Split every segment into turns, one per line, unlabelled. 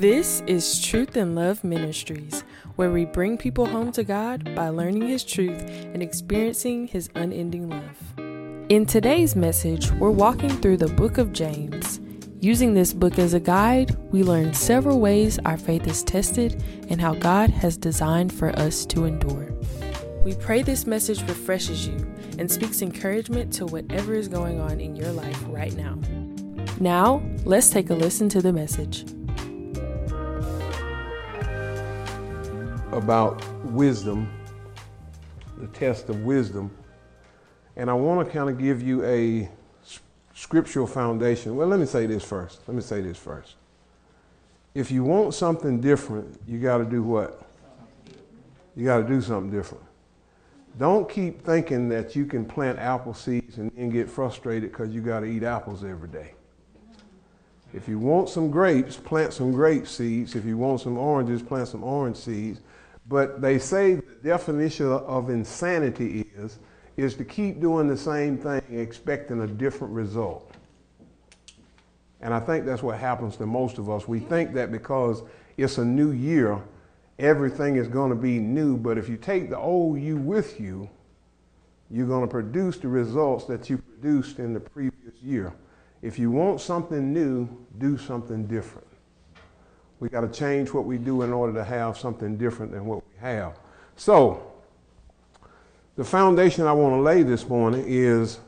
This is Truth and Love Ministries, where we bring people home to God by learning His truth and experiencing His unending love. In today's message, we're walking through the book of James. Using this book as a guide, we learn several ways our faith is tested and how God has designed for us to endure. We pray this message refreshes you and speaks encouragement to whatever is going on in your life right now. Now, let's take a listen to the message.
About wisdom, the test of wisdom. And I want to kind of give you a scriptural foundation. Well, let me say this first. Let me say this first. If you want something different, you got to do what? You got to do something different. Don't keep thinking that you can plant apple seeds and then get frustrated because you got to eat apples every day. If you want some grapes, plant some grape seeds. If you want some oranges, plant some orange seeds. But they say the definition of insanity is is to keep doing the same thing expecting a different result. And I think that's what happens to most of us. We think that because it's a new year, everything is going to be new. But if you take the old you with you, you're going to produce the results that you produced in the previous year. If you want something new, do something different. We got to change what we do in order to have something different than what we have. So, the foundation I want to lay this morning is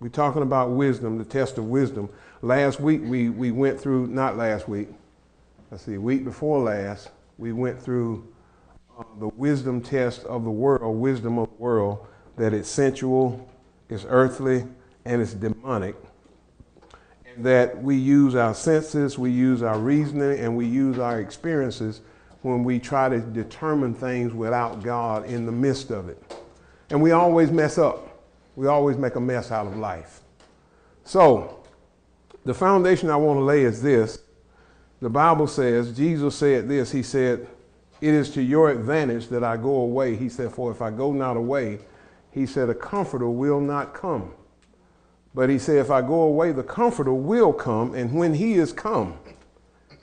we're talking about wisdom, the test of wisdom. Last week we, we went through, not last week, let's see, week before last, we went through uh, the wisdom test of the world, wisdom of the world, that it's sensual, it's earthly, and it's demonic that we use our senses, we use our reasoning, and we use our experiences when we try to determine things without God in the midst of it. And we always mess up. We always make a mess out of life. So, the foundation I want to lay is this. The Bible says, Jesus said this, He said, It is to your advantage that I go away. He said, For if I go not away, He said, a comforter will not come. But he said, If I go away, the Comforter will come. And when he is come,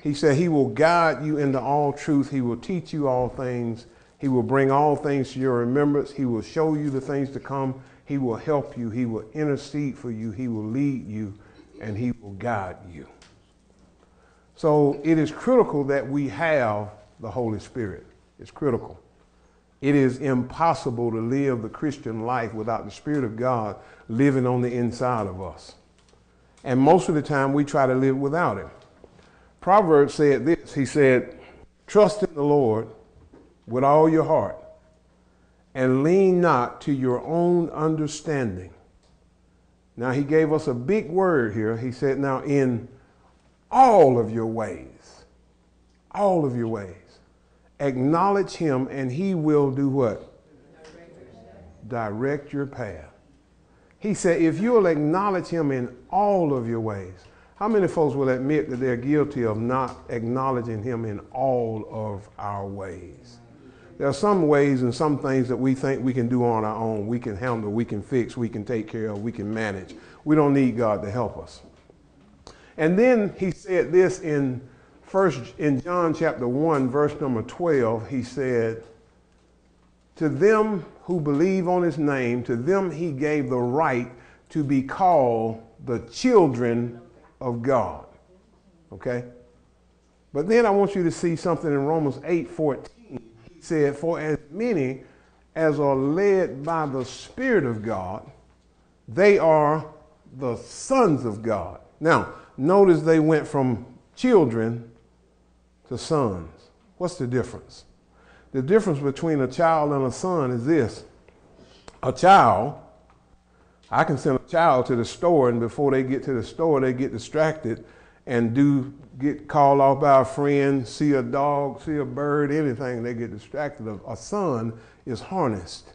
he said, He will guide you into all truth. He will teach you all things. He will bring all things to your remembrance. He will show you the things to come. He will help you. He will intercede for you. He will lead you. And He will guide you. So it is critical that we have the Holy Spirit. It's critical. It is impossible to live the Christian life without the Spirit of God living on the inside of us. And most of the time, we try to live without Him. Proverbs said this He said, Trust in the Lord with all your heart and lean not to your own understanding. Now, He gave us a big word here. He said, Now, in all of your ways, all of your ways acknowledge him and he will do what? Direct your path. He said, if you'll acknowledge him in all of your ways, how many folks will admit that they're guilty of not acknowledging him in all of our ways? There are some ways and some things that we think we can do on our own. We can handle, we can fix, we can take care of, we can manage. We don't need God to help us. And then he said this in First, in John chapter 1, verse number 12, he said, To them who believe on his name, to them he gave the right to be called the children of God. Okay? But then I want you to see something in Romans 8 14. He said, For as many as are led by the Spirit of God, they are the sons of God. Now, notice they went from children to sons. What's the difference? The difference between a child and a son is this a child, I can send a child to the store, and before they get to the store, they get distracted and do get called off by a friend, see a dog, see a bird, anything, they get distracted. A son is harnessed.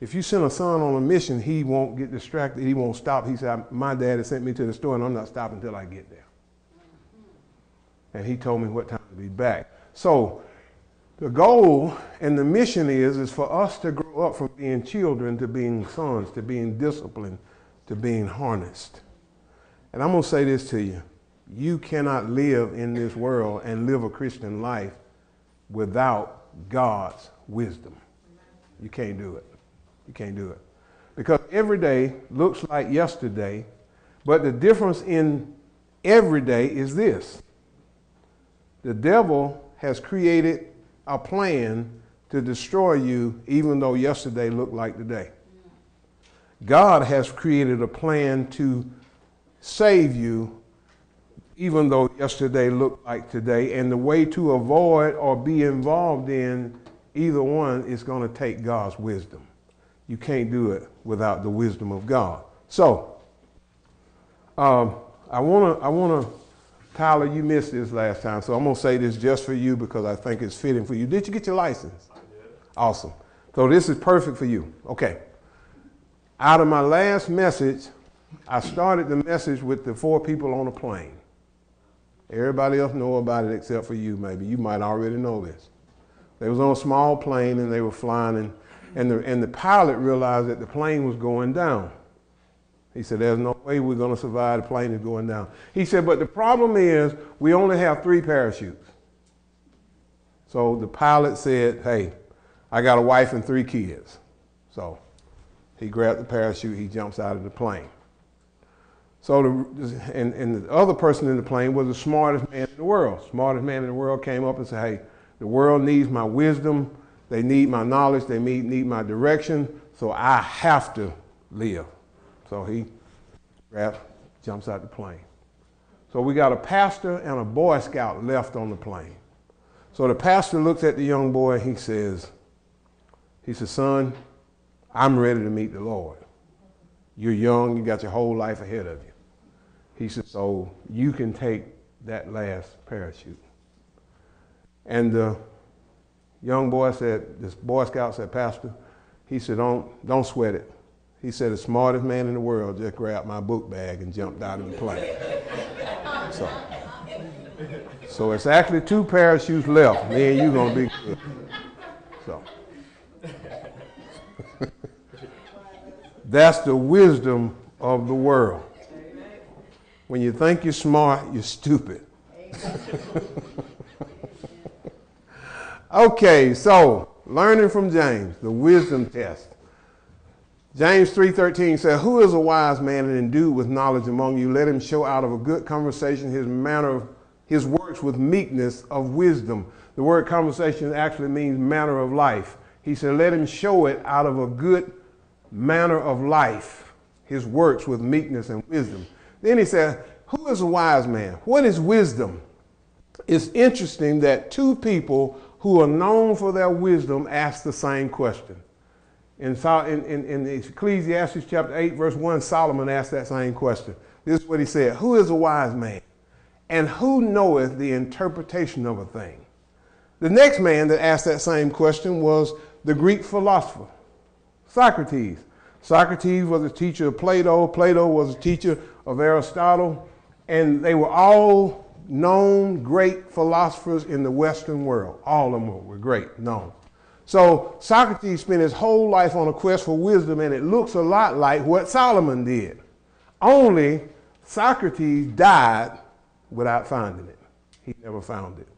If you send a son on a mission, he won't get distracted. He won't stop. He said, My dad has sent me to the store, and I'm not stopping until I get there and he told me what time to be back. So the goal and the mission is is for us to grow up from being children to being sons, to being disciplined, to being harnessed. And I'm going to say this to you. you cannot live in this world and live a Christian life without God's wisdom. You can't do it. You can't do it. Because every day looks like yesterday, but the difference in every day is this the devil has created a plan to destroy you, even though yesterday looked like today. God has created a plan to save you, even though yesterday looked like today. And the way to avoid or be involved in either one is going to take God's wisdom. You can't do it without the wisdom of God. So, um, I want to, I want to, Tyler, you missed this last time, so I'm going to say this just for you because I think it's fitting for you. Did you get your license?
I did.
Awesome. So this is perfect for you. Okay. Out of my last message, I started the message with the four people on a plane. Everybody else know about it except for you, maybe. You might already know this. They was on a small plane and they were flying, and, and, the, and the pilot realized that the plane was going down. He said, There's no way we're going to survive. The plane is going down. He said, But the problem is we only have three parachutes. So the pilot said, Hey, I got a wife and three kids. So he grabbed the parachute, he jumps out of the plane. So, the, and, and the other person in the plane was the smartest man in the world. Smartest man in the world came up and said, Hey, the world needs my wisdom, they need my knowledge, they need, need my direction, so I have to live. So he grabs, jumps out the plane. So we got a pastor and a boy scout left on the plane. So the pastor looks at the young boy and he says, he says, son, I'm ready to meet the Lord. You're young, you got your whole life ahead of you. He said, so you can take that last parachute. And the young boy said, this Boy Scout said, Pastor, he said, don't, don't sweat it. He said, the smartest man in the world just grabbed my book bag and jumped out of the plane. so, so it's actually two parachutes left. Me and you are gonna be good. So that's the wisdom of the world. When you think you're smart, you're stupid. okay, so learning from James, the wisdom test. James 3:13 says, "Who is a wise man and endued with knowledge among you? Let him show out of a good conversation his manner of his works with meekness of wisdom." The word conversation actually means manner of life. He said, "Let him show it out of a good manner of life, his works with meekness and wisdom." Then he said, "Who is a wise man? What is wisdom?" It's interesting that two people who are known for their wisdom ask the same question. In, in, in, Ecclesiastes chapter 8, verse 1, Solomon asked that same question. This is what he said Who is a wise man? And who knoweth the interpretation of a thing? The next man that asked that same question was the Greek philosopher, Socrates. Socrates was a teacher of Plato, Plato was a teacher of Aristotle, and they were all known great philosophers in the Western world. All of them were great, known. So Socrates spent his whole life on a quest for wisdom, and it looks a lot like what Solomon did. Only Socrates died without finding it. He never found it.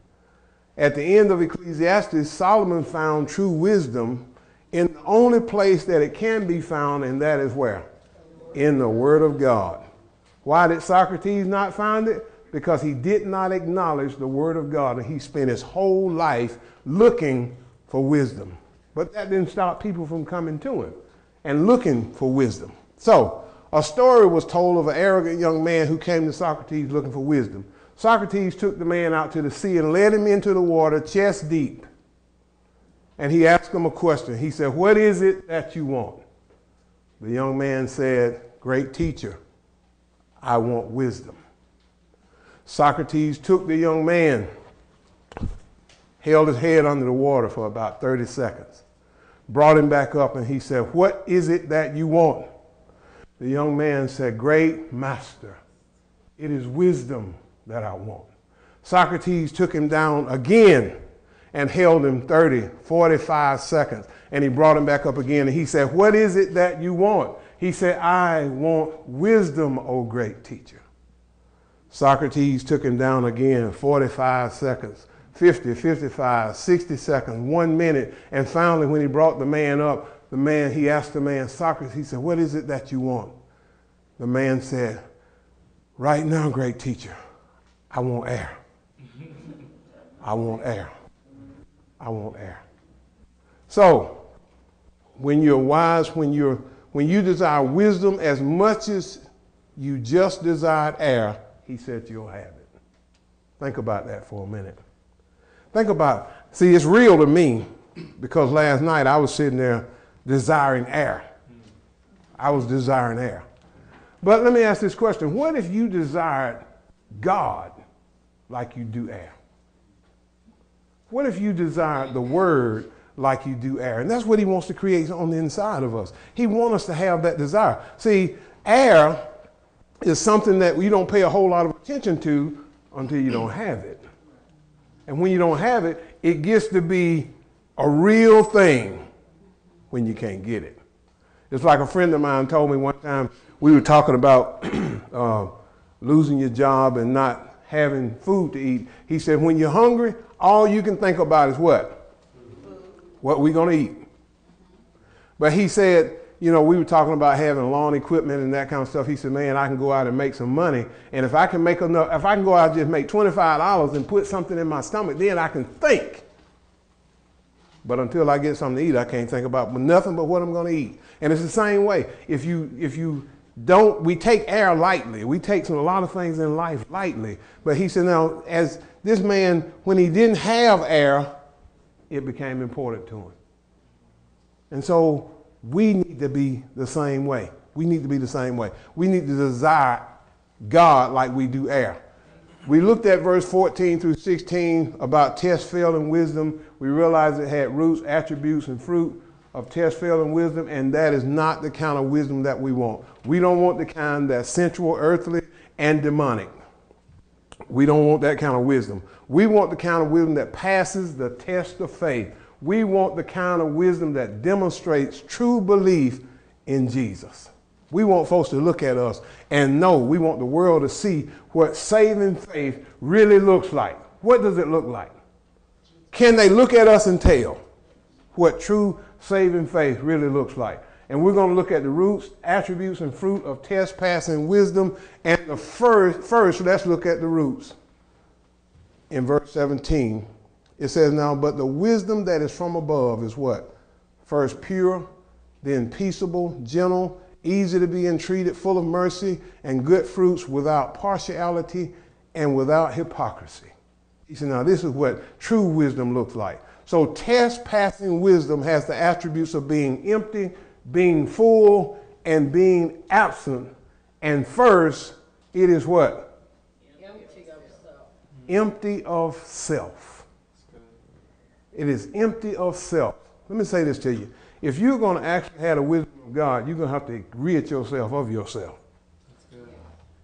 At the end of Ecclesiastes, Solomon found true wisdom in the only place that it can be found, and that is where? In the Word of God. Why did Socrates not find it? Because he did not acknowledge the Word of God, and he spent his whole life looking for wisdom. But that didn't stop people from coming to him and looking for wisdom. So, a story was told of an arrogant young man who came to Socrates looking for wisdom. Socrates took the man out to the sea and led him into the water chest deep. And he asked him a question. He said, What is it that you want? The young man said, Great teacher, I want wisdom. Socrates took the young man held his head under the water for about 30 seconds, brought him back up, and he said, What is it that you want? The young man said, Great master, it is wisdom that I want. Socrates took him down again and held him 30, 45 seconds. And he brought him back up again and he said, What is it that you want? He said, I want wisdom, O great teacher. Socrates took him down again 45 seconds, 50, 55, 60 seconds, one minute. And finally, when he brought the man up, the man, he asked the man, Socrates, he said, What is it that you want? The man said, Right now, great teacher, I want air. I want air. I want air. So, when you're wise, when you're when you desire wisdom as much as you just desired air, he said you'll have it. Think about that for a minute. Think about, see, it's real to me because last night I was sitting there desiring air. I was desiring air. But let me ask this question What if you desired God like you do air? What if you desired the Word like you do air? And that's what He wants to create on the inside of us. He wants us to have that desire. See, air is something that you don't pay a whole lot of attention to until you don't have it. And when you don't have it, it gets to be a real thing when you can't get it. It's like a friend of mine told me one time, we were talking about uh, losing your job and not having food to eat. He said, when you're hungry, all you can think about is what? What we gonna eat. But he said, you know, we were talking about having lawn equipment and that kind of stuff. He said, man, I can go out and make some money. And if I can make enough, if I can go out and just make $25 and put something in my stomach, then I can think. But until I get something to eat, I can't think about nothing but what I'm going to eat. And it's the same way. If you, if you don't, we take air lightly. We take some, a lot of things in life lightly. But he said, now, as this man, when he didn't have air, it became important to him. And so we need to be the same way. We need to be the same way. We need to desire God like we do air. We looked at verse 14 through 16 about test, fail, and wisdom. We realized it had roots, attributes, and fruit of test, fail, and wisdom, and that is not the kind of wisdom that we want. We don't want the kind that's sensual, earthly, and demonic. We don't want that kind of wisdom. We want the kind of wisdom that passes the test of faith. We want the kind of wisdom that demonstrates true belief in Jesus. We want folks to look at us and know. We want the world to see what saving faith really looks like. What does it look like? Can they look at us and tell what true saving faith really looks like? And we're going to look at the roots, attributes, and fruit of test passing wisdom. And the first, first, let's look at the roots. In verse 17, it says, Now, but the wisdom that is from above is what? First, pure, then peaceable, gentle, easy to be entreated, full of mercy and good fruits, without partiality and without hypocrisy. He said, Now, this is what true wisdom looks like. So, test passing wisdom has the attributes of being empty, being full, and being absent. And first, it is what? Empty of self. Empty of self. It is empty of self. Let me say this to you. If you're going to actually have the wisdom of God, you're going to have to rid yourself of yourself.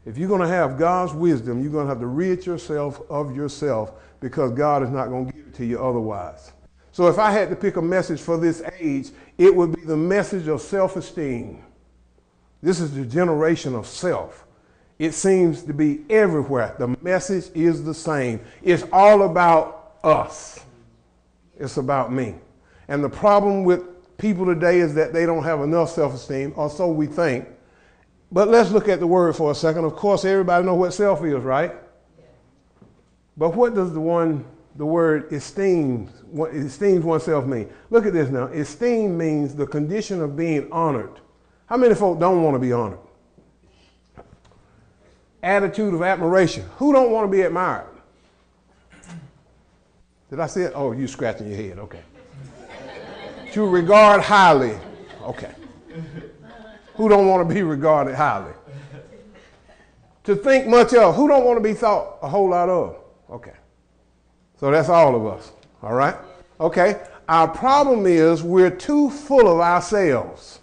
If you're going to have God's wisdom, you're going to have to rid yourself of yourself because God is not going to give it to you otherwise. So if I had to pick a message for this age, it would be the message of self esteem. This is the generation of self. It seems to be everywhere. The message is the same. It's all about us. It's about me. And the problem with people today is that they don't have enough self esteem, or so we think. But let's look at the word for a second. Of course, everybody knows what self is, right? But what does the one, the word esteem, what esteems oneself mean? Look at this now. Esteem means the condition of being honored. How many folk don't want to be honored? Attitude of admiration. Who don't want to be admired? Did I say it? Oh, you scratching your head. Okay. to regard highly. Okay. Who don't want to be regarded highly? To think much of. Who don't want to be thought a whole lot of? Okay. So that's all of us. All right? Okay. Our problem is we're too full of ourselves.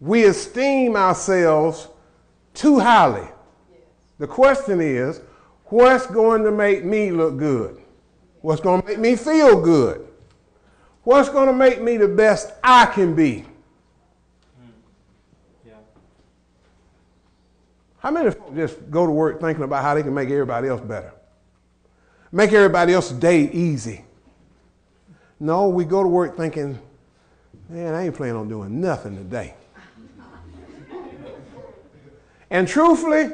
We esteem ourselves too highly. The question is, what's going to make me look good? What's going to make me feel good? What's going to make me the best I can be? Hmm. How many folks just go to work thinking about how they can make everybody else better? Make everybody else's day easy. No, we go to work thinking, man, I ain't planning on doing nothing today. and truthfully,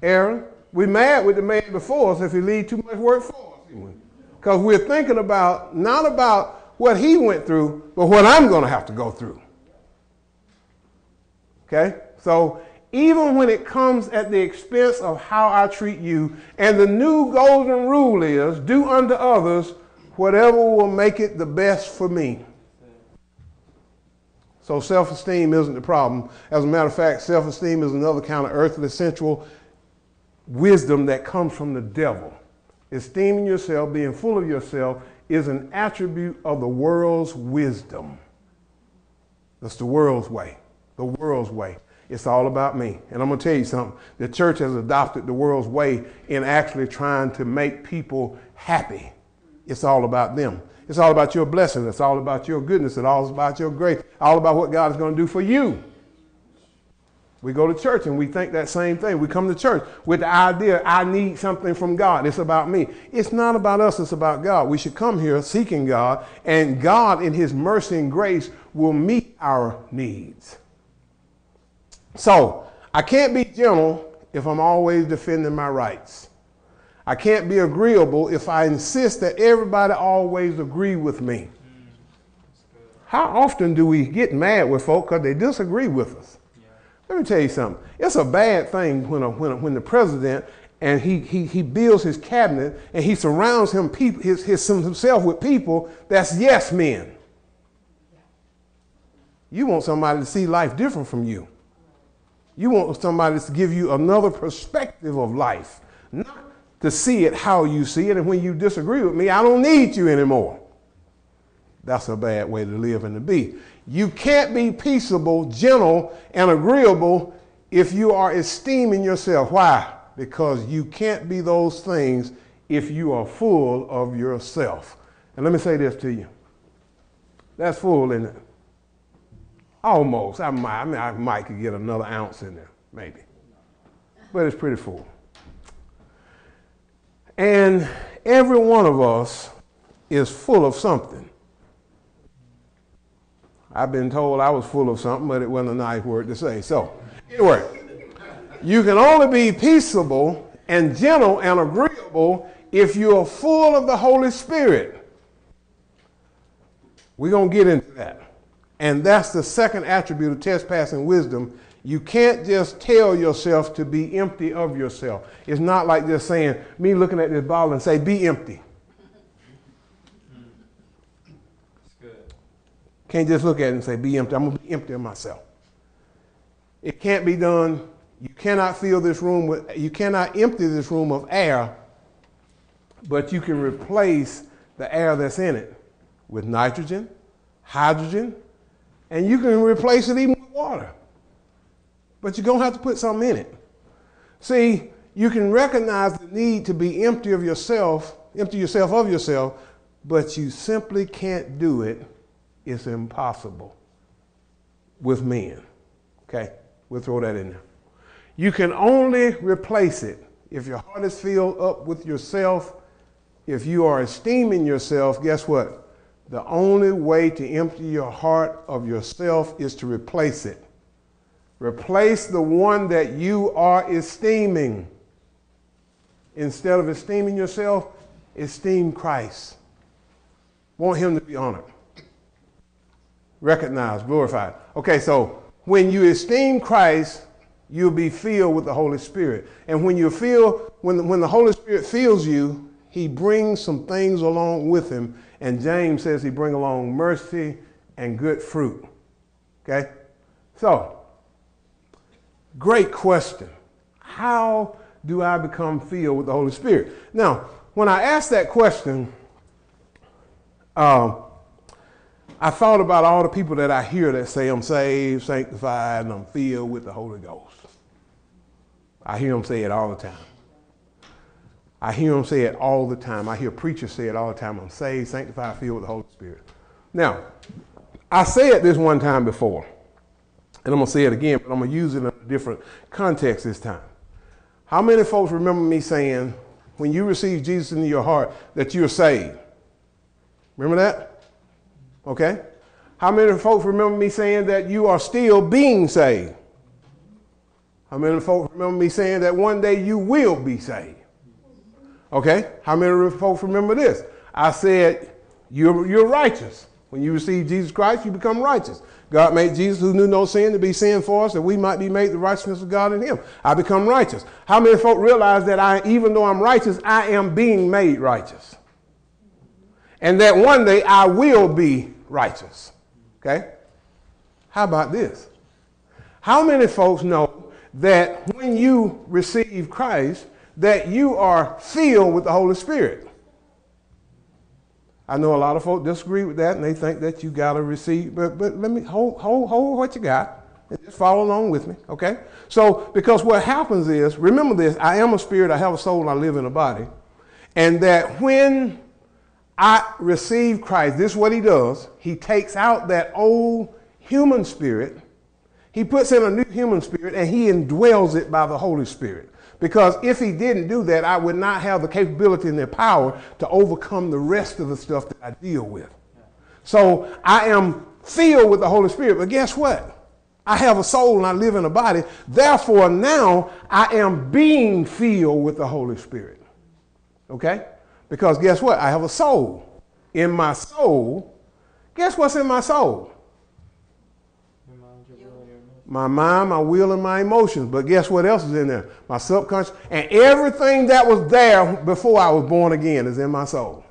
Aaron, we mad with the man before us if he leave too much work for us. Because we're thinking about not about what he went through, but what I'm going to have to go through. Okay? So even when it comes at the expense of how I treat you, and the new golden rule is do unto others whatever will make it the best for me. So self esteem isn't the problem. As a matter of fact, self esteem is another kind of earthly sensual wisdom that comes from the devil. Esteeming yourself, being full of yourself, is an attribute of the world's wisdom. That's the world's way. The world's way. It's all about me. And I'm going to tell you something. The church has adopted the world's way in actually trying to make people happy. It's all about them. It's all about your blessing. It's all about your goodness. It's all about your grace. All about what God is going to do for you. We go to church and we think that same thing. We come to church with the idea, I need something from God. It's about me. It's not about us, it's about God. We should come here seeking God, and God, in His mercy and grace, will meet our needs. So, I can't be gentle if I'm always defending my rights. I can't be agreeable if I insist that everybody always agree with me. How often do we get mad with folk because they disagree with us? Let me tell you something. It's a bad thing when, a, when, a, when the president and he, he, he builds his cabinet and he surrounds him people, his, his, himself with people that's yes men. You want somebody to see life different from you. You want somebody to give you another perspective of life, not to see it how you see it. And when you disagree with me, I don't need you anymore. That's a bad way to live and to be. You can't be peaceable, gentle, and agreeable if you are esteeming yourself. Why? Because you can't be those things if you are full of yourself. And let me say this to you. That's full, isn't it? Almost. I might, I, mean, I might could get another ounce in there, maybe. But it's pretty full. And every one of us is full of something. I've been told I was full of something, but it wasn't a nice word to say. So, anyway, you can only be peaceable and gentle and agreeable if you are full of the Holy Spirit. We're going to get into that. And that's the second attribute of test passing wisdom. You can't just tell yourself to be empty of yourself. It's not like just saying, me looking at this bottle and say, be empty. Can't just look at it and say, be empty. I'm going to be empty of myself. It can't be done. You cannot fill this room with, you cannot empty this room of air, but you can replace the air that's in it with nitrogen, hydrogen, and you can replace it even with water. But you're going to have to put something in it. See, you can recognize the need to be empty of yourself, empty yourself of yourself, but you simply can't do it it's impossible with men. Okay? We'll throw that in there. You can only replace it if your heart is filled up with yourself. If you are esteeming yourself, guess what? The only way to empty your heart of yourself is to replace it. Replace the one that you are esteeming. Instead of esteeming yourself, esteem Christ. Want him to be honored recognized, glorified. Okay, so when you esteem Christ, you'll be filled with the Holy Spirit. And when you feel, when the, when the Holy Spirit fills you, he brings some things along with him. And James says he bring along mercy and good fruit. Okay? So, great question. How do I become filled with the Holy Spirit? Now, when I ask that question, um, I thought about all the people that I hear that say I'm saved, sanctified, and I'm filled with the Holy Ghost. I hear them say it all the time. I hear them say it all the time. I hear preachers say it all the time. I'm saved, sanctified, filled with the Holy Spirit. Now, I said this one time before. And I'm going to say it again, but I'm going to use it in a different context this time. How many folks remember me saying, when you receive Jesus into your heart, that you're saved? Remember that? Okay? How many folks remember me saying that you are still being saved? How many folks remember me saying that one day you will be saved? Okay? How many folks remember this? I said, you're, you're righteous. When you receive Jesus Christ, you become righteous. God made Jesus, who knew no sin, to be sin for us, that we might be made the righteousness of God in him. I become righteous. How many folk realize that I, even though I'm righteous, I am being made righteous? And that one day I will be righteous. Okay? How about this? How many folks know that when you receive Christ, that you are filled with the Holy Spirit? I know a lot of folks disagree with that and they think that you got to receive, but, but let me hold, hold, hold what you got and just follow along with me, okay? So, because what happens is, remember this I am a spirit, I have a soul, I live in a body. And that when I receive Christ, this is what he does. He takes out that old human spirit, he puts in a new human spirit, and he indwells it by the Holy Spirit. Because if he didn't do that, I would not have the capability and the power to overcome the rest of the stuff that I deal with. So I am filled with the Holy Spirit. But guess what? I have a soul and I live in a body. Therefore, now I am being filled with the Holy Spirit. Okay? Because guess what? I have a soul. In my soul, guess what's in my soul? my mind, my will, and my emotions. But guess what else is in there? My subconscious. And everything that was there before I was born again is in my soul.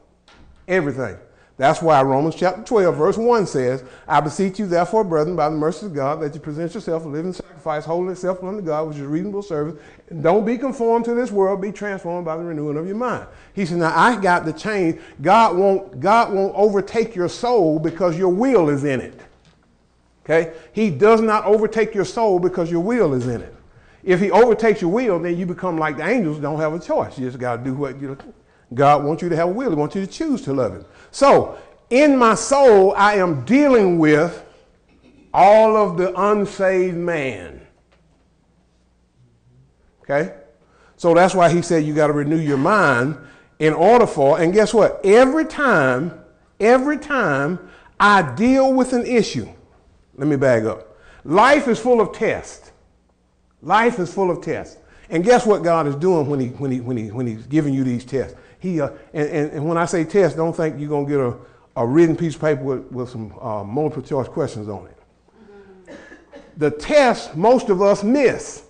Everything. That's why Romans chapter 12, verse 1 says, I beseech you, therefore, brethren, by the mercy of God, that you present yourself a living sacrifice, holy self unto God, which is reasonable service. And don't be conformed to this world, be transformed by the renewing of your mind. He said, Now I got the change. God won't, God won't overtake your soul because your will is in it. Okay? He does not overtake your soul because your will is in it. If he overtakes your will, then you become like the angels, don't have a choice. You just got to do what you God wants you to have a will. He wants you to choose to love him. So, in my soul, I am dealing with all of the unsaved man. Okay? So that's why he said you got to renew your mind in order for, and guess what? Every time, every time I deal with an issue, let me bag up. Life is full of tests. Life is full of tests. And guess what God is doing when, he, when, he, when, he, when He's giving you these tests? He, uh, and, and, and, when I say test, don't think you're going to get a, a written piece of paper with, with some uh, multiple choice questions on it. The tests most of us miss.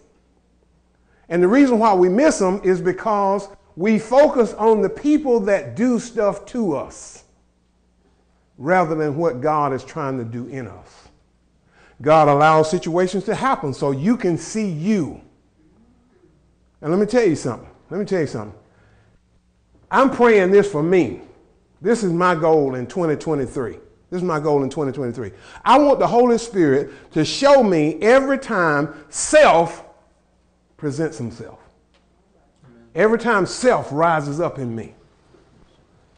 And the reason why we miss them is because we focus on the people that do stuff to us rather than what God is trying to do in us. God allows situations to happen so you can see you. And let me tell you something. Let me tell you something. I'm praying this for me. This is my goal in 2023. This is my goal in 2023. I want the Holy Spirit to show me every time self presents himself. Every time self rises up in me.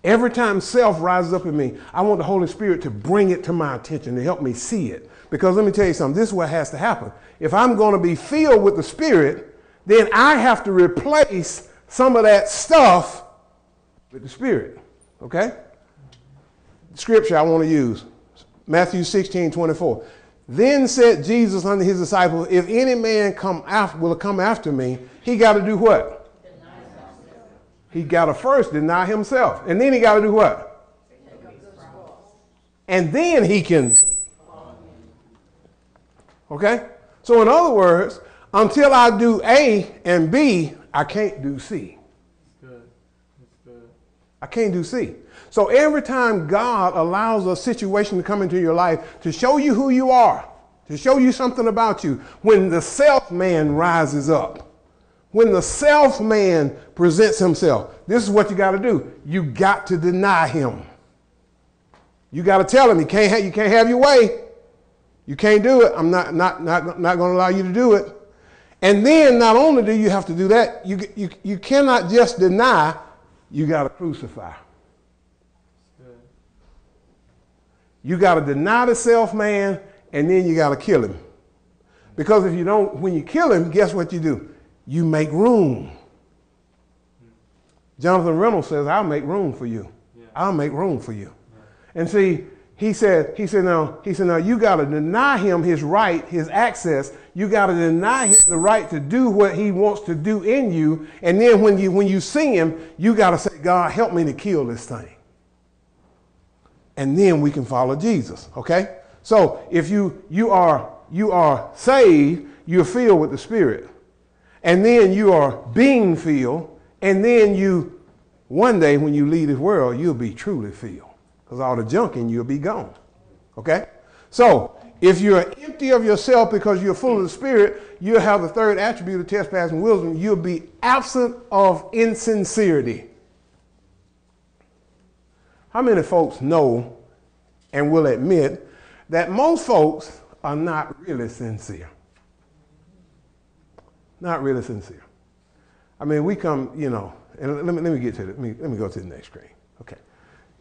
Every time self rises up in me, I want the Holy Spirit to bring it to my attention, to help me see it. Because let me tell you something, this is what has to happen. If I'm going to be filled with the Spirit, then I have to replace some of that stuff with the Spirit. Okay? Scripture I want to use Matthew 16 24. Then said Jesus unto his disciples, If any man come after, will come after me, he got to do what? He got to first deny himself. And then he got to do what? And then he can Okay? So, in other words, until I do A and B, I can't do C. That's good. That's good. I can't do C. So, every time God allows a situation to come into your life to show you who you are, to show you something about you, when the self man rises up, when the self man presents himself, this is what you got to do. You got to deny him. You got to tell him you can't, ha- you can't have your way. You can't do it. I'm not, not, not, not going to allow you to do it. And then not only do you have to do that, you, you, you cannot just deny, you got to crucify. You got to deny the self man, and then you got to kill him. Because if you don't, when you kill him, guess what you do? You make room. Hmm. Jonathan McReynolds says, I'll make room for you. Yeah. I'll make room for you. Yeah. And see, he said, he said, now, he said, now you got to deny him his right, his access. You got to deny him the right to do what he wants to do in you. And then when you when you see him, you got to say, God, help me to kill this thing. And then we can follow Jesus. Okay? So if you you are you are saved, you're filled with the Spirit. And then you are being filled, and then you one day when you leave this world, you'll be truly filled because all the junk in you will be gone. Okay? So, if you're empty of yourself because you're full of the Spirit, you'll have the third attribute of trespass wisdom. You'll be absent of insincerity. How many folks know and will admit that most folks are not really sincere? Not really sincere. I mean, we come, you know, and let me, let me get to. Let me, let me go to the next screen. Okay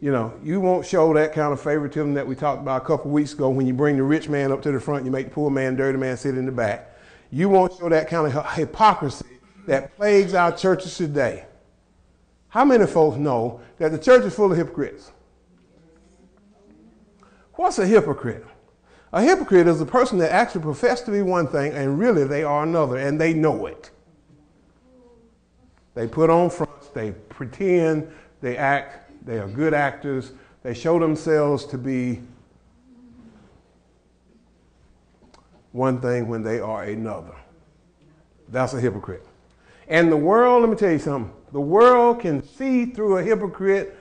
you know, you won't show that kind of favoritism that we talked about a couple weeks ago when you bring the rich man up to the front, you make the poor man, dirty man sit in the back. You won't show that kind of hypocrisy that plagues our churches today. How many folks know that the church is full of hypocrites? What's a hypocrite? A hypocrite is a person that actually professes to be one thing and really they are another and they know it. They put on fronts, they pretend, they act they are good actors. They show themselves to be one thing when they are another. That's a hypocrite. And the world, let me tell you something, the world can see through a hypocrite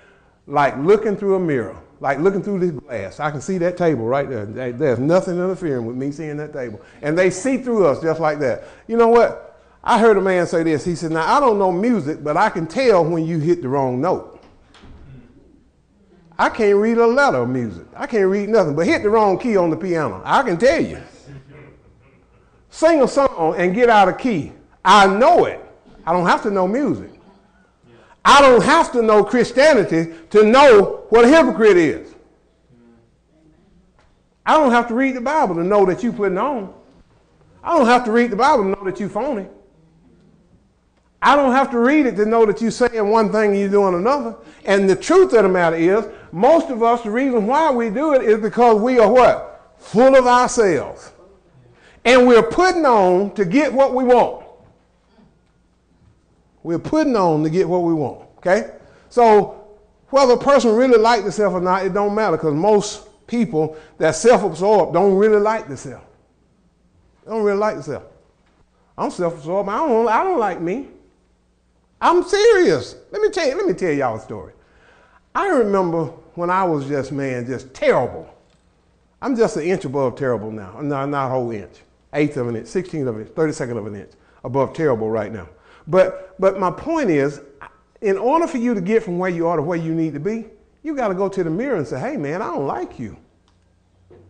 like looking through a mirror, like looking through this glass. I can see that table right there. There's nothing interfering with me seeing that table. And they see through us just like that. You know what? I heard a man say this. He said, Now, I don't know music, but I can tell when you hit the wrong note. I can't read a letter of music. I can't read nothing, but hit the wrong key on the piano. I can tell you. Sing a song and get out of key. I know it. I don't have to know music. I don't have to know Christianity to know what a hypocrite is. I don't have to read the Bible to know that you putting on. I don't have to read the Bible to know that you phony. I don't have to read it to know that you're saying one thing and you're doing another. And the truth of the matter is, most of us, the reason why we do it is because we are what? Full of ourselves. And we're putting on to get what we want. We're putting on to get what we want. Okay? So whether a person really like themselves or not, it don't matter because most people that self-absorbed don't really like themselves. They don't really like themselves. I'm self-absorbed. I don't, I don't like me. I'm serious. Let me tell you, let me tell y'all a story. I remember when I was just, man, just terrible. I'm just an inch above terrible now. Not, not a whole inch. Eighth of an inch, 16th of an inch, 32nd of an inch above terrible right now. But, but my point is, in order for you to get from where you are to where you need to be, you got to go to the mirror and say, hey, man, I don't like you.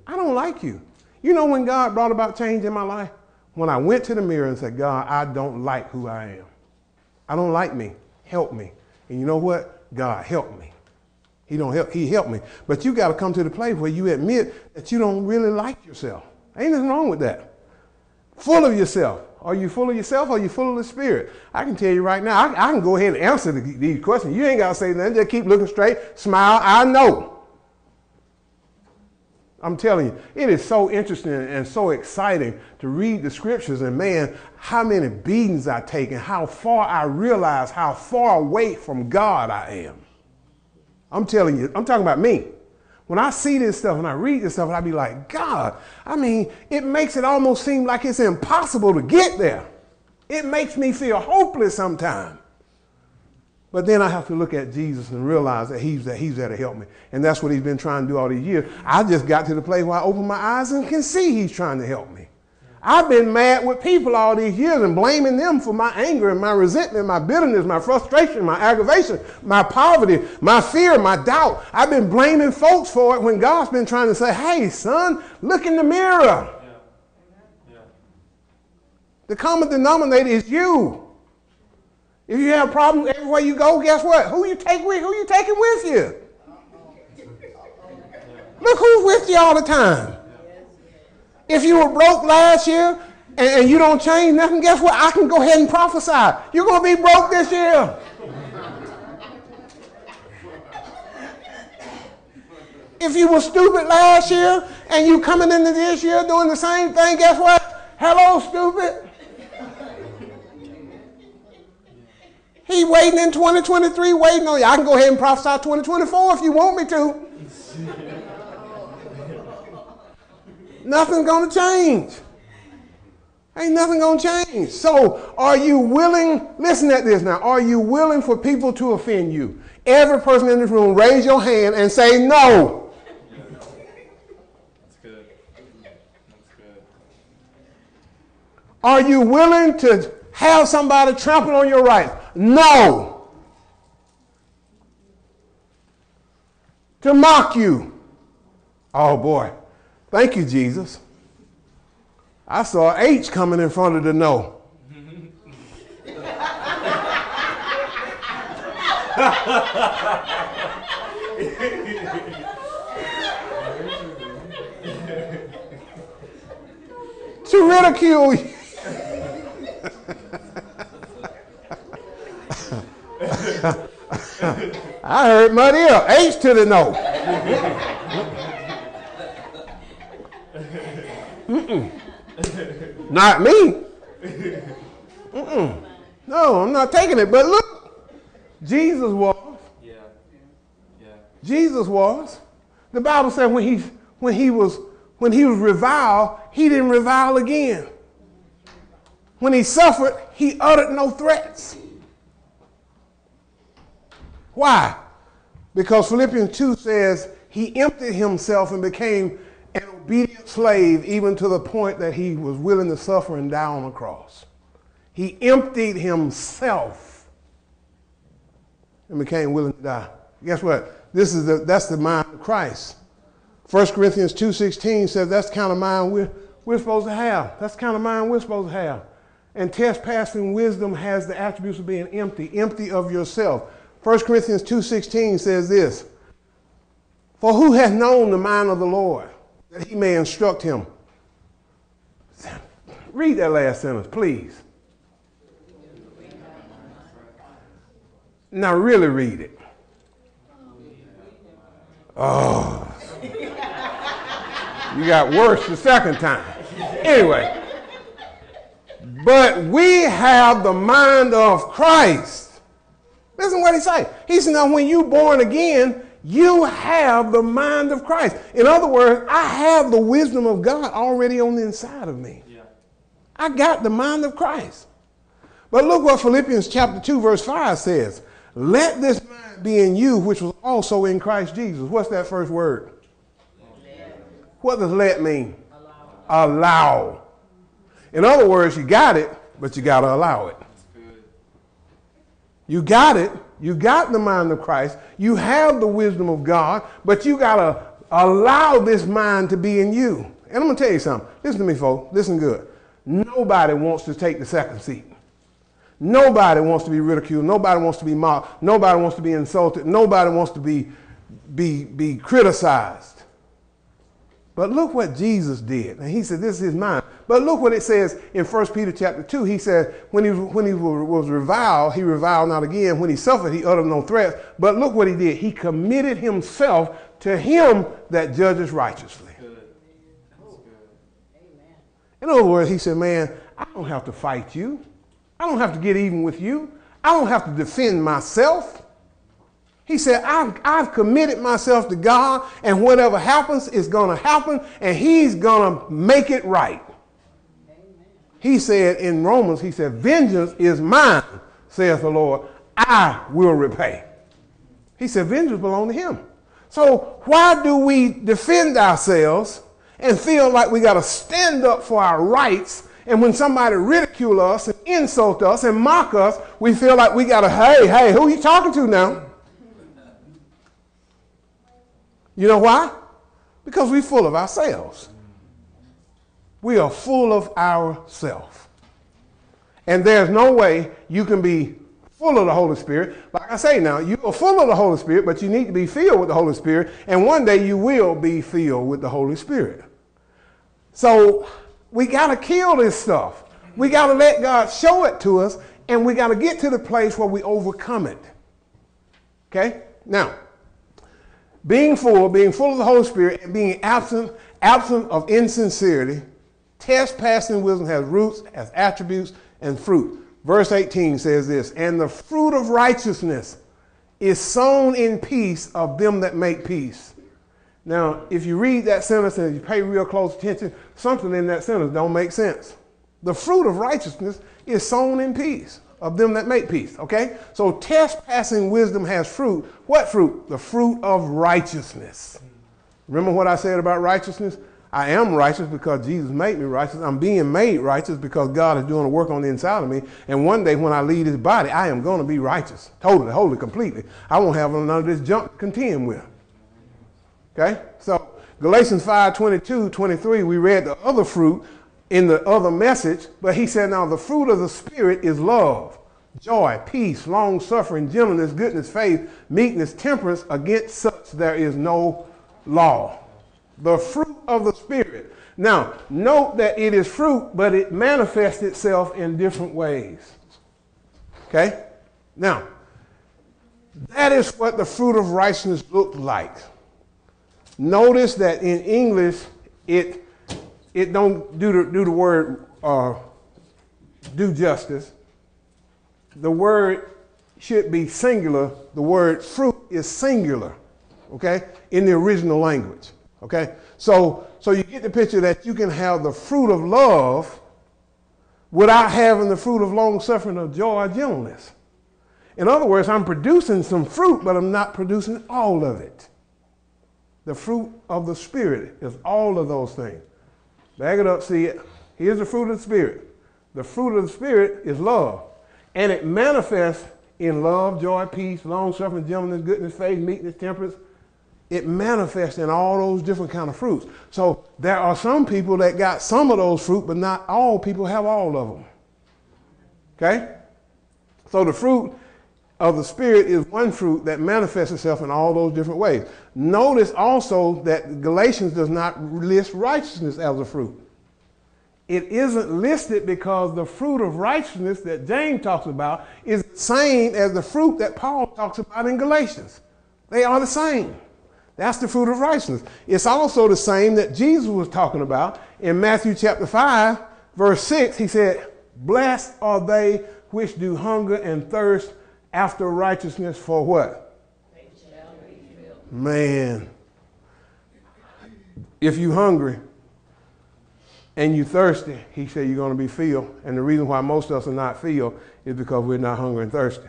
I don't like you. You know when God brought about change in my life? When I went to the mirror and said, God, I don't like who I am. I don't like me. Help me. And you know what? God, help me. He don't help. He helped me. But you got to come to the place where you admit that you don't really like yourself. Ain't nothing wrong with that. Full of yourself. Are you full of yourself or are you full of the Spirit? I can tell you right now, I, I can go ahead and answer the, these questions. You ain't got to say nothing. Just keep looking straight, smile. I know. I'm telling you, it is so interesting and so exciting to read the scriptures and man, how many beatings I take and how far I realize how far away from God I am. I'm telling you, I'm talking about me. When I see this stuff and I read this stuff, I be like, God, I mean, it makes it almost seem like it's impossible to get there. It makes me feel hopeless sometimes. But then I have to look at Jesus and realize that he's, that he's there to help me. And that's what he's been trying to do all these years. I just got to the place where I open my eyes and can see he's trying to help me. I've been mad with people all these years and blaming them for my anger and my resentment, my bitterness, my frustration, my aggravation, my poverty, my fear, my doubt. I've been blaming folks for it when God's been trying to say, hey, son, look in the mirror. Yeah. Yeah. The common denominator is you. If you have problems everywhere you go, guess what? Who you take with? Who you taking with you? Look who's with you all the time. If you were broke last year and, and you don't change nothing, guess what? I can go ahead and prophesy. You're going to be broke this year. If you were stupid last year and you coming into this year doing the same thing, guess what? Hello, stupid. He waiting in 2023, waiting on you. I can go ahead and prophesy 2024 if you want me to. Nothing's going to change. Ain't nothing going to change. So, are you willing? Listen at this now. Are you willing for people to offend you? Every person in this room, raise your hand and say no. That's good. That's good. Are you willing to have somebody trample on your rights? No. To mock you. Oh boy. Thank you, Jesus. I saw H coming in front of the no. to ridicule you. I heard muddy ear. H to the no. Mm-mm. Not me. Mm-mm. No, I'm not taking it. But look, Jesus was. Yeah. Yeah. Jesus was. The Bible said when he when he was when he was reviled, he didn't revile again. When he suffered, he uttered no threats. Why? Because Philippians 2 says he emptied himself and became obedient slave even to the point that he was willing to suffer and die on the cross. He emptied himself and became willing to die. Guess what? This is the, that's the mind of Christ. 1 Corinthians 2.16 says that's the kind of mind we're, we're supposed to have. That's the kind of mind we're supposed to have. And test passing wisdom has the attributes of being empty, empty of yourself. 1 Corinthians 2.16 says this, For who hath known the mind of the Lord, that he may instruct him? Read that last sentence, please. Now really read it. Oh. You got worse the second time. Anyway. But we have the mind of Christ. Listen what he say. He said, now when you born again, you have the mind of Christ. In other words, I have the wisdom of God already on the inside of me. Yeah. I got the mind of Christ. But look what Philippians chapter 2, verse 5 says. Let this mind be in you, which was also in Christ Jesus. What's that first word? Amen. What does let mean? Allow. allow. In other words, you got it, but you got to allow it. You got it. You got the mind of Christ. You have the wisdom of God, but you got to allow this mind to be in you. And I'm going to tell you something. Listen to me, folks. Listen good. Nobody wants to take the second seat. Nobody wants to be ridiculed. Nobody wants to be mocked. Nobody wants to be insulted. Nobody wants to be, be, be criticized. But look what Jesus did. And he said, This is mine. But look what it says in 1 Peter chapter 2. He said, when he, when he was reviled, he reviled not again. When he suffered, he uttered no threats. But look what he did. He committed himself to him that judges righteously. In other words, he said, Man, I don't have to fight you. I don't have to get even with you. I don't have to defend myself. He said, I've, I've committed myself to God, and whatever happens is going to happen, and He's going to make it right. He said in Romans, He said, Vengeance is mine, saith the Lord. I will repay. He said, Vengeance belongs to Him. So why do we defend ourselves and feel like we got to stand up for our rights? And when somebody ridicule us and insult us and mock us, we feel like we got to, hey, hey, who are you talking to now? You know why? Because we're full of ourselves. We are full of ourselves. And there's no way you can be full of the Holy Spirit. Like I say now, you are full of the Holy Spirit, but you need to be filled with the Holy Spirit. And one day you will be filled with the Holy Spirit. So We got to kill this stuff. We got to let God show it to us, and we got to get to the place where we overcome it. Okay? Now, being full, being full of the Holy Spirit, and being absent, absent of insincerity, test passing wisdom has roots, has attributes, and fruit. Verse 18 says this, and the fruit of righteousness is sown in peace of them that make peace. Now, if you read that sentence and you pay real close attention, something in that sentence don't make sense. The fruit of righteousness is sown in peace of them that make peace. Okay? So test passing wisdom has fruit. What fruit? The fruit of righteousness. Remember what I said about righteousness? I am righteous because Jesus made me righteous. I'm being made righteous because God is doing a work on the inside of me. And one day when I leave this body, I am going to be righteous. Totally, wholly, completely. I won't have none of this junk to contend with. Okay? So Galatians 5, 22, 23, we read the other fruit in the other message, but he said, now the fruit of the Spirit is love, joy, peace, long suffering, gentleness, goodness, faith, meekness, temperance. Against such there is no law. The fruit of the Spirit. Now, note that it is fruit, but it manifests itself in different ways. Okay? Now, that is what the fruit of righteousness looked like. Notice that in English, it, it don't do the, do the word uh, do justice. The word should be singular. The word fruit is singular, okay, in the original language, okay? So, so you get the picture that you can have the fruit of love without having the fruit of long suffering or joy or gentleness. In other words, I'm producing some fruit, but I'm not producing all of it. The fruit of the Spirit is all of those things. Back it up, see it. Here's the fruit of the Spirit. The fruit of the Spirit is love. And it manifests in love, joy, peace, long suffering, gentleness, goodness, faith, meekness, temperance. It manifests in all those different kind of fruits. So there are some people that got some of those fruit, but not all people have all of them. Okay? So the fruit of the Spirit is one fruit that manifests itself in all those different ways. Notice also that Galatians does not list righteousness as a fruit. It isn't listed because the fruit of righteousness that James talks about is the same as the fruit that Paul talks about in Galatians. They are the same. That's the fruit of righteousness. It's also the same that Jesus was talking about in Matthew chapter 5, verse 6. He said, Blessed are they which do hunger and thirst after righteousness for what? Man, if you hungry and you thirsty, he said you're going to be filled. And the reason why most of us are not filled is because we're not hungry and thirsty.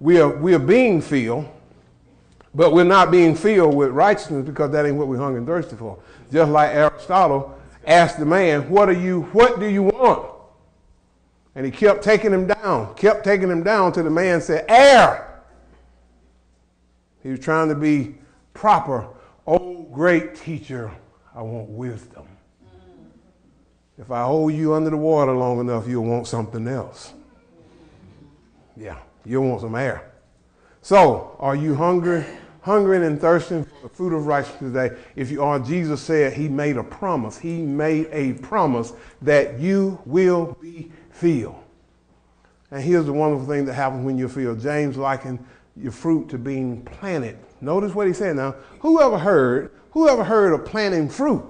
We are, we are being filled, but we're not being filled with righteousness because that ain't what we're hungry and thirsty for. Just like Aristotle asked the man, what, are you, what do you want? And he kept taking him down, kept taking him down till the man said, Air! He was trying to be proper. Oh, great teacher, I want wisdom. If I hold you under the water long enough, you'll want something else. Yeah, you'll want some air. So, are you hungry, hungering and thirsting for the fruit of righteousness today? If you are, Jesus said he made a promise. He made a promise that you will be feel. And here's the wonderful thing that happens when you feel. James likened your fruit to being planted. Notice what he said now. Who ever heard, who ever heard of planting fruit?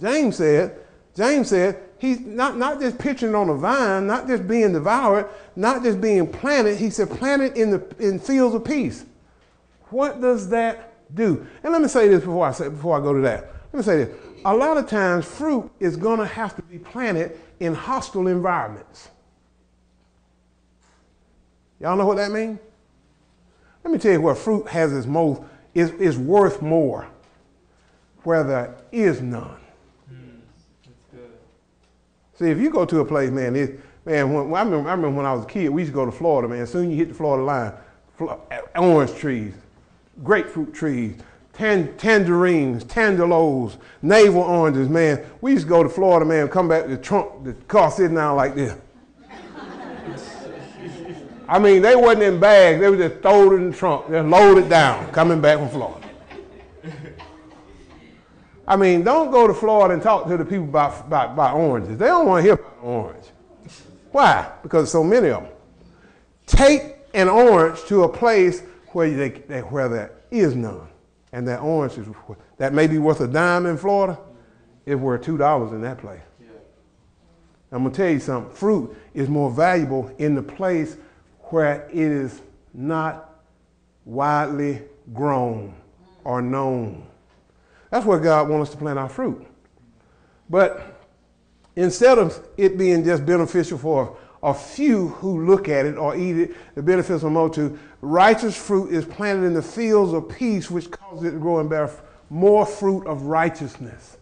James said, James said, he's not, not just pitching on a vine, not just being devoured, not just being planted. He said, planted in the in fields of peace. What does that do? And let me say this before I say before I go to that. Let me say this. A lot of times fruit is going to have to be planted in hostile environments. Y'all know what that means? Let me tell you where fruit has its most is, is worth more, where there is none. See, if you go to a place, man, it, man, when, I, remember, I remember when I was a kid, we used to go to Florida, man. As soon as you hit the Florida line, orange trees, grapefruit trees, tan- tangerines, tangelos, navel oranges, man. We used to go to Florida, man, come back the trunk, the car sitting down like this. I mean, they wasn't in bags. They were just thrown in the trunk, just loaded down, coming back from Florida. I mean, don't go to Florida and talk to the people about, about, about oranges. They don't want to hear about orange. Why? Because so many of them. Take an orange to a place where, they, where there is none. And that orange is, that may be worth a dime in Florida, it's worth $2 in that place. Yeah. I'm going to tell you something. Fruit is more valuable in the place where it is not widely grown or known. That's where God wants us to plant our fruit. But instead of it being just beneficial for a few who look at it or eat it, the benefits more to righteous fruit is planted in the fields of peace, which causes it to grow and bear more fruit of righteousness.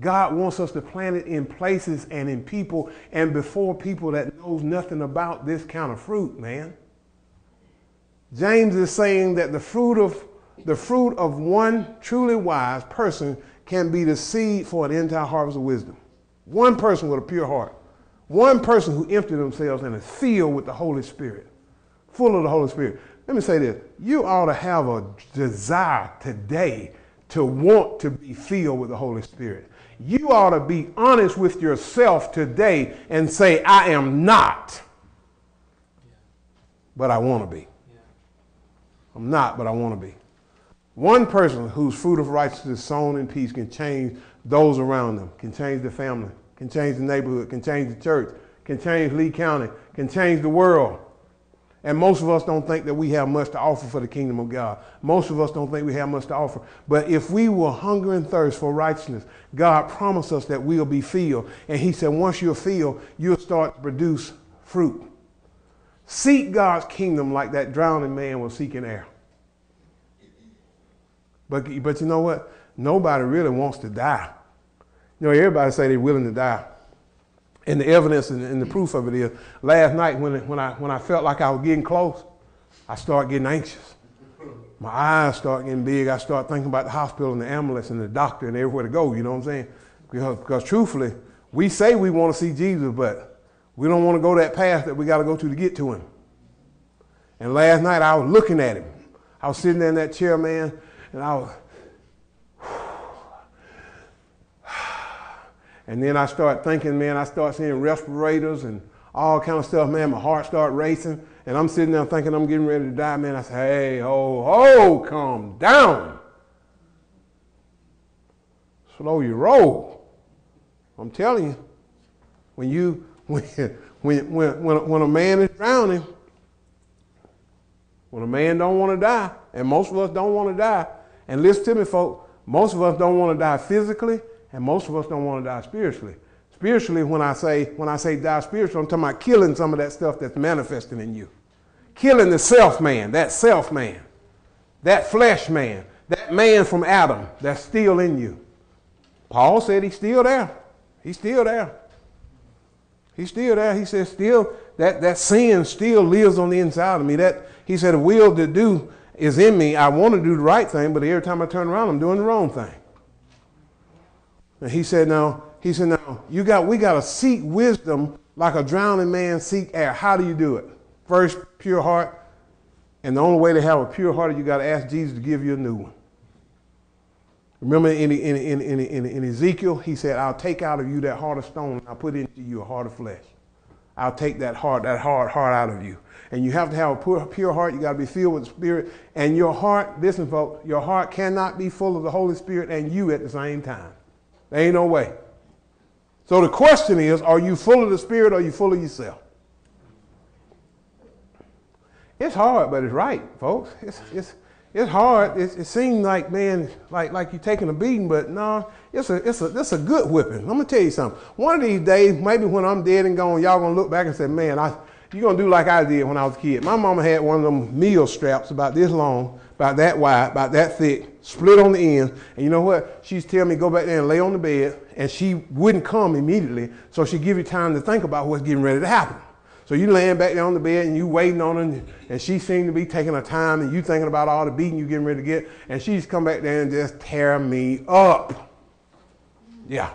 God wants us to plant it in places and in people and before people that knows nothing about this kind of fruit, man. James is saying that the fruit of the fruit of one truly wise person can be the seed for an entire harvest of wisdom. One person with a pure heart. One person who emptied themselves and is filled with the Holy Spirit, full of the Holy Spirit. Let me say this you ought to have a desire today to want to be filled with the Holy Spirit. You ought to be honest with yourself today and say, I am not, but I want to be. I'm not, but I want to be. One person whose fruit of righteousness sown in peace can change those around them, can change the family, can change the neighborhood, can change the church, can change Lee County, can change the world. And most of us don't think that we have much to offer for the kingdom of God. Most of us don't think we have much to offer. But if we will hunger and thirst for righteousness, God promised us that we'll be filled. And He said, once you're filled, you'll start to produce fruit. Seek God's kingdom like that drowning man was seeking air. But, but you know what? Nobody really wants to die. You know, everybody say they're willing to die. And the evidence and, and the mm. proof of it is last night when, when, I, when I felt like I was getting close, I started getting anxious. My eyes start getting big. I start thinking about the hospital and the ambulance and the doctor and everywhere to go. You know what I'm saying? Because, because truthfully, we say we want to see Jesus, but we don't want to go that path that we got to go to to get to him. And last night I was looking at him. I was sitting there in that chair, man, and I was, And then I start thinking, man, I start seeing respirators and all kind of stuff, man. My heart start racing. And I'm sitting there thinking I'm getting ready to die, man. I say, hey, ho, ho, calm down. Slow your roll. I'm telling you, when you when when when when, when a man is drowning, when a man don't want to die, and most of us don't want to die, and listen to me, folks, most of us don't want to die physically and most of us don't want to die spiritually. Spiritually, when I say when I say die spiritually, I'm talking about killing some of that stuff that's manifesting in you. Killing the self man, that self man, that flesh man, that man from Adam that's still in you. Paul said he's still there. He's still there. He's still there. He says, still, that, that sin still lives on the inside of me. That he said, the will to do is in me. I want to do the right thing, but every time I turn around, I'm doing the wrong thing. And he said, now, he said, now, you got, we got to seek wisdom like a drowning man seek air. How do you do it? First, pure heart. And the only way to have a pure heart is you got to ask Jesus to give you a new one. Remember in, in, in, in, in, Ezekiel, he said, I'll take out of you that heart of stone and I'll put into you a heart of flesh. I'll take that heart, that hard heart out of you. And you have to have a pure, pure heart. You got to be filled with the Spirit. And your heart, listen, folks, your heart cannot be full of the Holy Spirit and you at the same time. There ain't no way. So the question is are you full of the Spirit or are you full of yourself? It's hard, but it's right, folks. It's, it's, it's hard. It, it seems like, man, like, like you're taking a beating, but no, it's a, it's, a, it's a good whipping. I'm going to tell you something. One of these days, maybe when I'm dead and gone, y'all going to look back and say, man, I, you're going to do like I did when I was a kid. My mama had one of them meal straps about this long, about that wide, about that thick, split on the end. And you know what? She's telling me go back there and lay on the bed, and she wouldn't come immediately, so she'd give you time to think about what's getting ready to happen. So you laying back there on the bed and you waiting on her, and she seemed to be taking her time, and you thinking about all the beating you getting ready to get, and she's come back there and just tear me up. Yeah,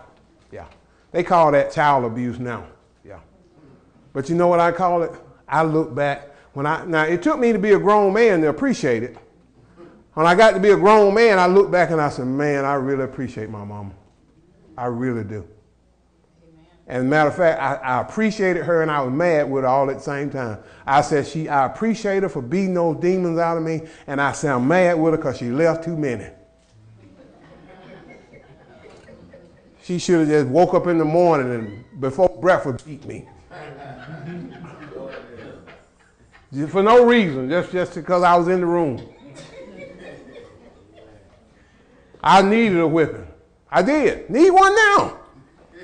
yeah. They call that child abuse now. Yeah. But you know what I call it? I look back when I now it took me to be a grown man to appreciate it. When I got to be a grown man, I look back and I said, man, I really appreciate my mama. I really do. And matter of fact, I, I, appreciated her and I was mad with her all at the same time. I said, she, I appreciate her for beating those demons out of me, and I said, I'm mad with her because she left too many. she should have just woke up in the morning and before breakfast beat me. for no reason, just, just because I was in the room. I needed a whipping. I did. Need one now.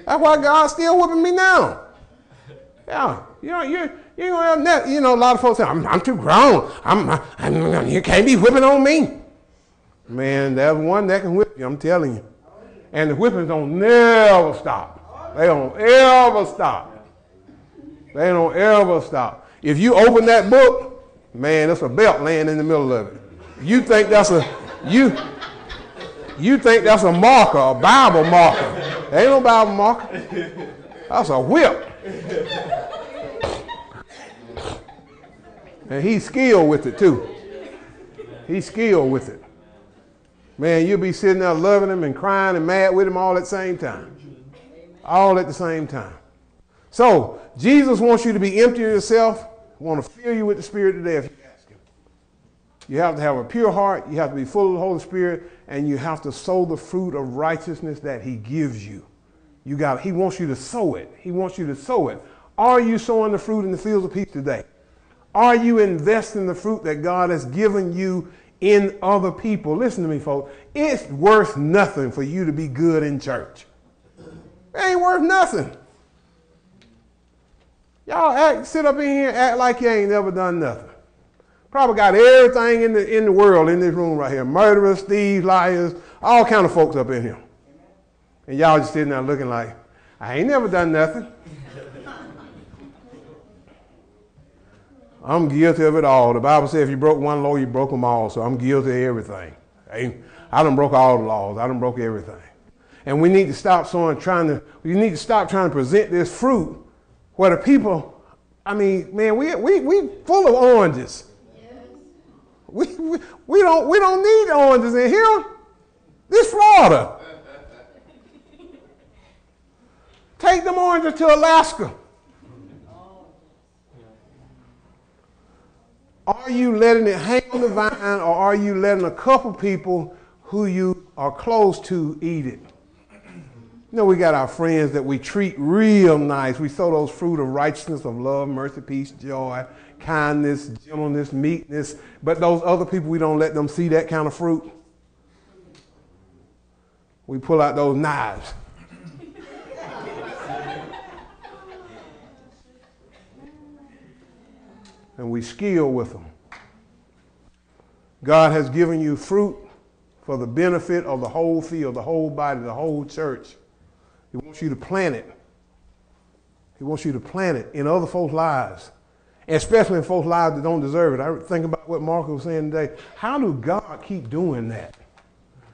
That's why God's still whipping me now. Yeah, you know, you you know, you know, a lot of folks say, I'm, I'm too grown. I'm, I'm, you can't be whipping on me. Man, there's one that can whip you, I'm telling you. And the whippings don't never stop. They don't ever stop. They don't ever stop. If you open that book, man, there's a belt laying in the middle of it. You think that's a you you think that's a marker, a Bible marker. Ain't no Bible marker. That's a whip. And he's skilled with it too. He's skilled with it. Man, you'll be sitting there loving him and crying and mad with him all at the same time. All at the same time. So, Jesus wants you to be empty of yourself, want to fill you with the Spirit today you have to have a pure heart, you have to be full of the Holy Spirit, and you have to sow the fruit of righteousness that he gives you. You got he wants you to sow it. He wants you to sow it. Are you sowing the fruit in the fields of peace today? Are you investing the fruit that God has given you in other people? Listen to me, folks. It's worth nothing for you to be good in church. It ain't worth nothing. Y'all act, sit up in here act like you ain't never done nothing. Probably got everything in the, in the world in this room right here. Murderers, thieves, liars, all kind of folks up in here. And y'all just sitting there looking like, I ain't never done nothing. I'm guilty of it all. The Bible says if you broke one law, you broke them all. So I'm guilty of everything. I, I done broke all the laws. I done broke everything. And we need to stop sowing, trying to, we need to stop trying to present this fruit where the people, I mean, man, we, we, we full of oranges. We, we, we, don't, we don't need oranges in here. This Florida. Take them oranges to Alaska. Are you letting it hang on the vine or are you letting a couple people who you are close to eat it? You know, we got our friends that we treat real nice. We sow those fruit of righteousness, of love, mercy, peace, joy, kindness, gentleness, meekness. But those other people, we don't let them see that kind of fruit. We pull out those knives. and we skill with them. God has given you fruit for the benefit of the whole field, the whole body, the whole church. He wants you to plant it. He wants you to plant it in other folks' lives especially in folks' lives that don't deserve it. I think about what Mark was saying today. How do God keep doing that?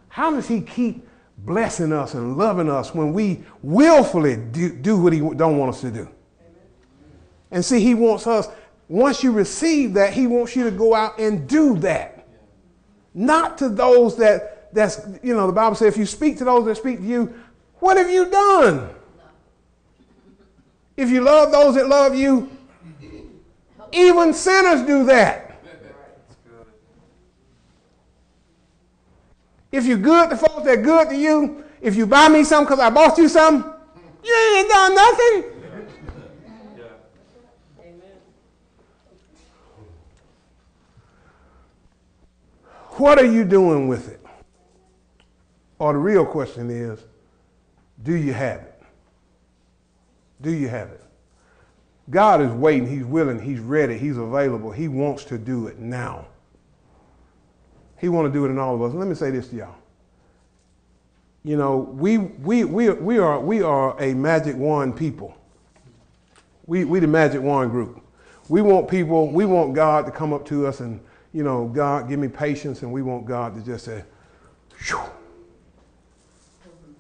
How does He keep blessing us and loving us when we willfully do, do what He don't want us to do? And see, He wants us. Once you receive that, He wants you to go out and do that. Not to those that that's you know the Bible says if you speak to those that speak to you, what have you done? If you love those that love you, even sinners do that. If you're good to folks that are good to you, if you buy me something because I bought you something, you ain't done nothing. What are you doing with it? Or the real question is, do you have it? Do you have it? God is waiting. He's willing. He's ready. He's available. He wants to do it now. He wants to do it in all of us. Let me say this to y'all. You know, we, we, we, we, are, we are a magic wand people. We, we the magic wand group. We want people, we want God to come up to us and, you know, God, give me patience, and we want God to just say, Shoo.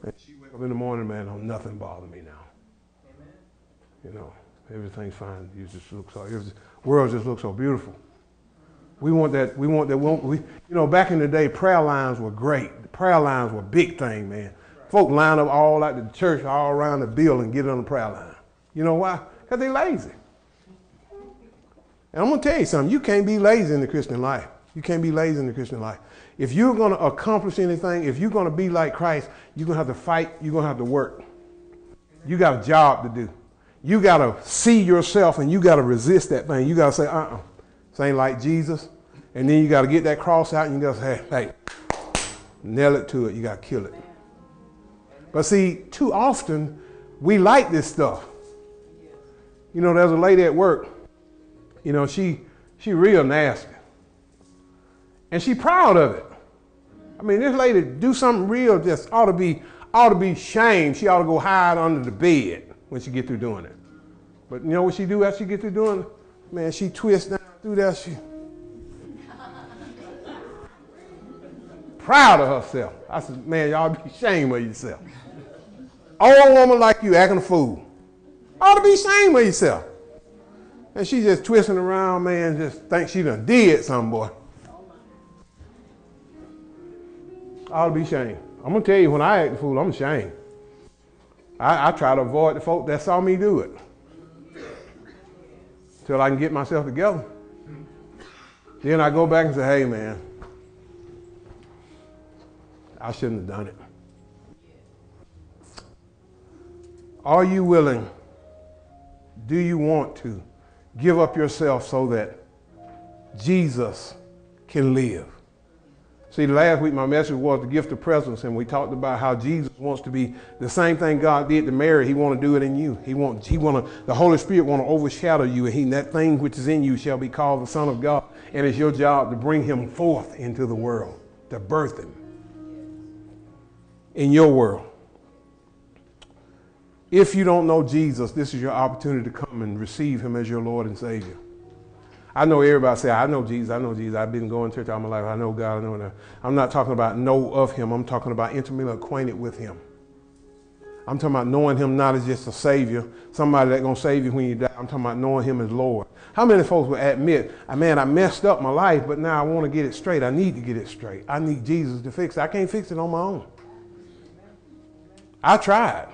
And she wake up in the morning, man, oh, nothing bother me now. Amen. You know everything's fine. You just look so, the world just looks so beautiful. We want that. We want that. We, you know, back in the day, prayer lines were great. The prayer lines were a big thing, man. Folk line up all out the church, all around the building, get on the prayer line. You know why? Because they're lazy. And I'm to tell you something. You can't be lazy in the Christian life. You can't be lazy in the Christian life. If you're going to accomplish anything, if you're going to be like Christ, you're going to have to fight. You're going to have to work. You got a job to do. You got to see yourself and you got to resist that thing. You got to say, uh uh-uh. uh, ain't like Jesus. And then you got to get that cross out and you got to say, hey, nail it to it. You got to kill it. But see, too often we like this stuff. You know, there's a lady at work. You know, she she real nasty, and she proud of it. I mean, this lady do something real just ought to be ought to be shamed. She ought to go hide under the bed when she get through doing it. But you know what she do after she get through doing it? Man, she twists down through there. She proud of herself. I said, man, y'all be ashamed of yourself. Old woman like you acting a fool. Ought to be ashamed of yourself. And she just twisting around, man, just think she done did something, boy. Ought to be ashamed. I'm gonna tell you, when I act a fool, I'm ashamed. I, I try to avoid the folk that saw me do it. Till I can get myself together. Then I go back and say, hey man, I shouldn't have done it. Are you willing? Do you want to give up yourself so that Jesus can live? See, last week my message was the gift of presence, and we talked about how Jesus wants to be the same thing God did to Mary. He want to do it in you. He want, he want the Holy Spirit want to overshadow you, and he, that thing which is in you shall be called the Son of God. And it's your job to bring him forth into the world, to birth him in your world. If you don't know Jesus, this is your opportunity to come and receive him as your Lord and Savior. I know everybody say, I know Jesus, I know Jesus. I've been going to church all my life. I know God, I know that. I'm not talking about know of him. I'm talking about intimately acquainted with him. I'm talking about knowing him not as just a savior, somebody that's going to save you when you die. I'm talking about knowing him as Lord. How many folks will admit, ah, man, I messed up my life, but now I want to get it straight. I need to get it straight. I need Jesus to fix it. I can't fix it on my own. I tried.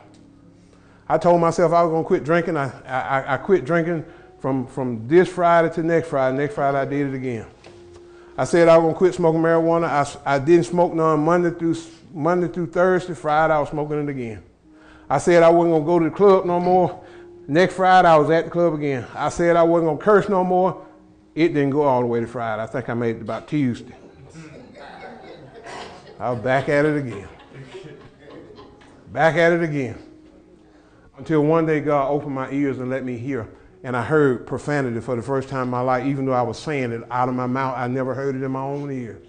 I told myself I was going to quit drinking. I, I, I quit drinking from, from this Friday to next Friday. Next Friday, I did it again. I said I was going to quit smoking marijuana. I, I didn't smoke none Monday through, Monday through Thursday. Friday, I was smoking it again. I said I wasn't going to go to the club no more. Next Friday, I was at the club again. I said I wasn't going to curse no more. It didn't go all the way to Friday. I think I made it about Tuesday. I was back at it again. Back at it again. Until one day God opened my ears and let me hear. And I heard profanity for the first time in my life, even though I was saying it out of my mouth. I never heard it in my own ears.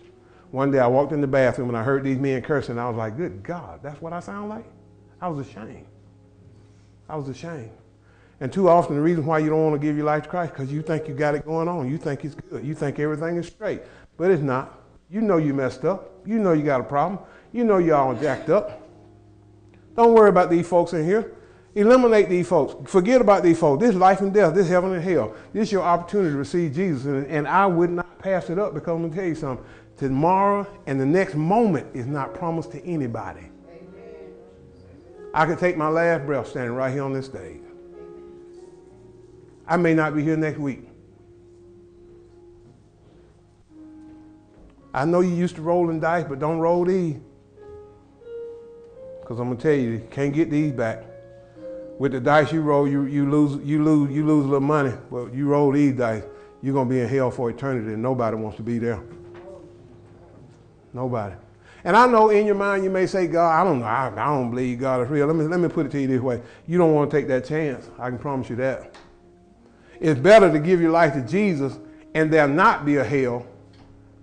One day I walked in the bathroom and I heard these men cursing. I was like, good God, that's what I sound like? I was ashamed. I was ashamed. And too often the reason why you don't want to give your life to Christ because you think you got it going on. You think it's good. You think everything is straight. But it's not. You know you messed up. You know you got a problem. You know you're all jacked up. Don't worry about these folks in here. Eliminate these folks. Forget about these folks. This life and death, this heaven and hell. This is your opportunity to receive Jesus. And, and I would not pass it up because I'm going to tell you something. Tomorrow and the next moment is not promised to anybody. Amen. I could take my last breath standing right here on this stage. I may not be here next week. I know you used to roll rolling dice, but don't roll these. Because I'm gonna tell you, you can't get these back with the dice you roll, you, you lose you lose you lose a little money. but you roll these dice, you're gonna be in hell for eternity, and nobody wants to be there. Nobody. And I know in your mind you may say, God, I don't know, I, I don't believe God is real. Let me let me put it to you this way: you don't want to take that chance. I can promise you that. It's better to give your life to Jesus and there not be a hell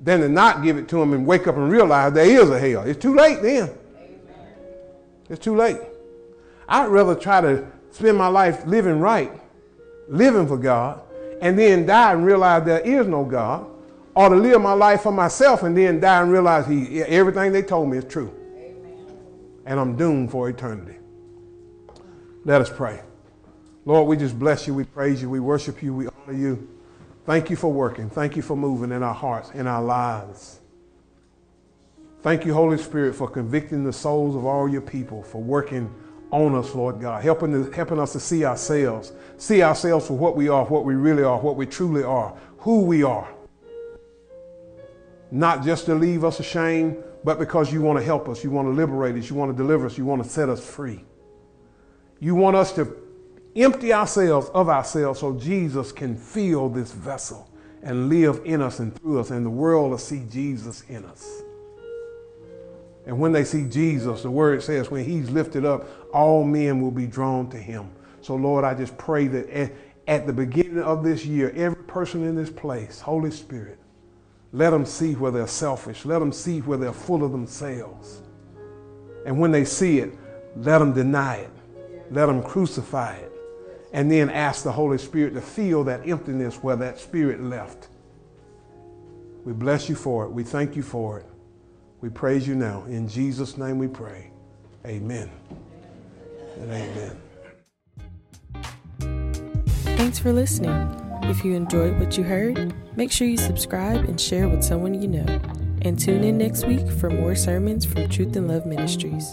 than to not give it to him and wake up and realize there is a hell. It's too late then. Amen. It's too late. I'd rather try to spend my life living right, living for God, and then die and realize there is no God, or to live my life for myself and then die and realize he, everything they told me is true. Amen. And I'm doomed for eternity. Let us pray. Lord, we just bless you, we praise you, we worship you, we honor you. Thank you for working. Thank you for moving in our hearts, in our lives. Thank you, Holy Spirit, for convicting the souls of all your people, for working on us, Lord God, helping, to, helping us to see ourselves, see ourselves for what we are, what we really are, what we truly are, who we are. Not just to leave us ashamed, but because you want to help us, you want to liberate us, you want to deliver us, you want to set us free. You want us to empty ourselves of ourselves so Jesus can fill this vessel and live in us and through us, and the world will see Jesus in us. And when they see Jesus, the word says, when he's lifted up, all men will be drawn to him. So, Lord, I just pray that at, at the beginning of this year, every person in this place, Holy Spirit, let them see where they're selfish. Let them see where they're full of themselves. And when they see it, let them deny it. Let them crucify it. And then ask the Holy Spirit to fill that emptiness where that spirit left. We bless you for it. We thank you for it. We praise you now. In Jesus' name we pray. Amen. And amen.
Thanks for listening. If you enjoyed what you heard, make sure you subscribe and share with someone you know. And tune in next week for more sermons from Truth and Love Ministries.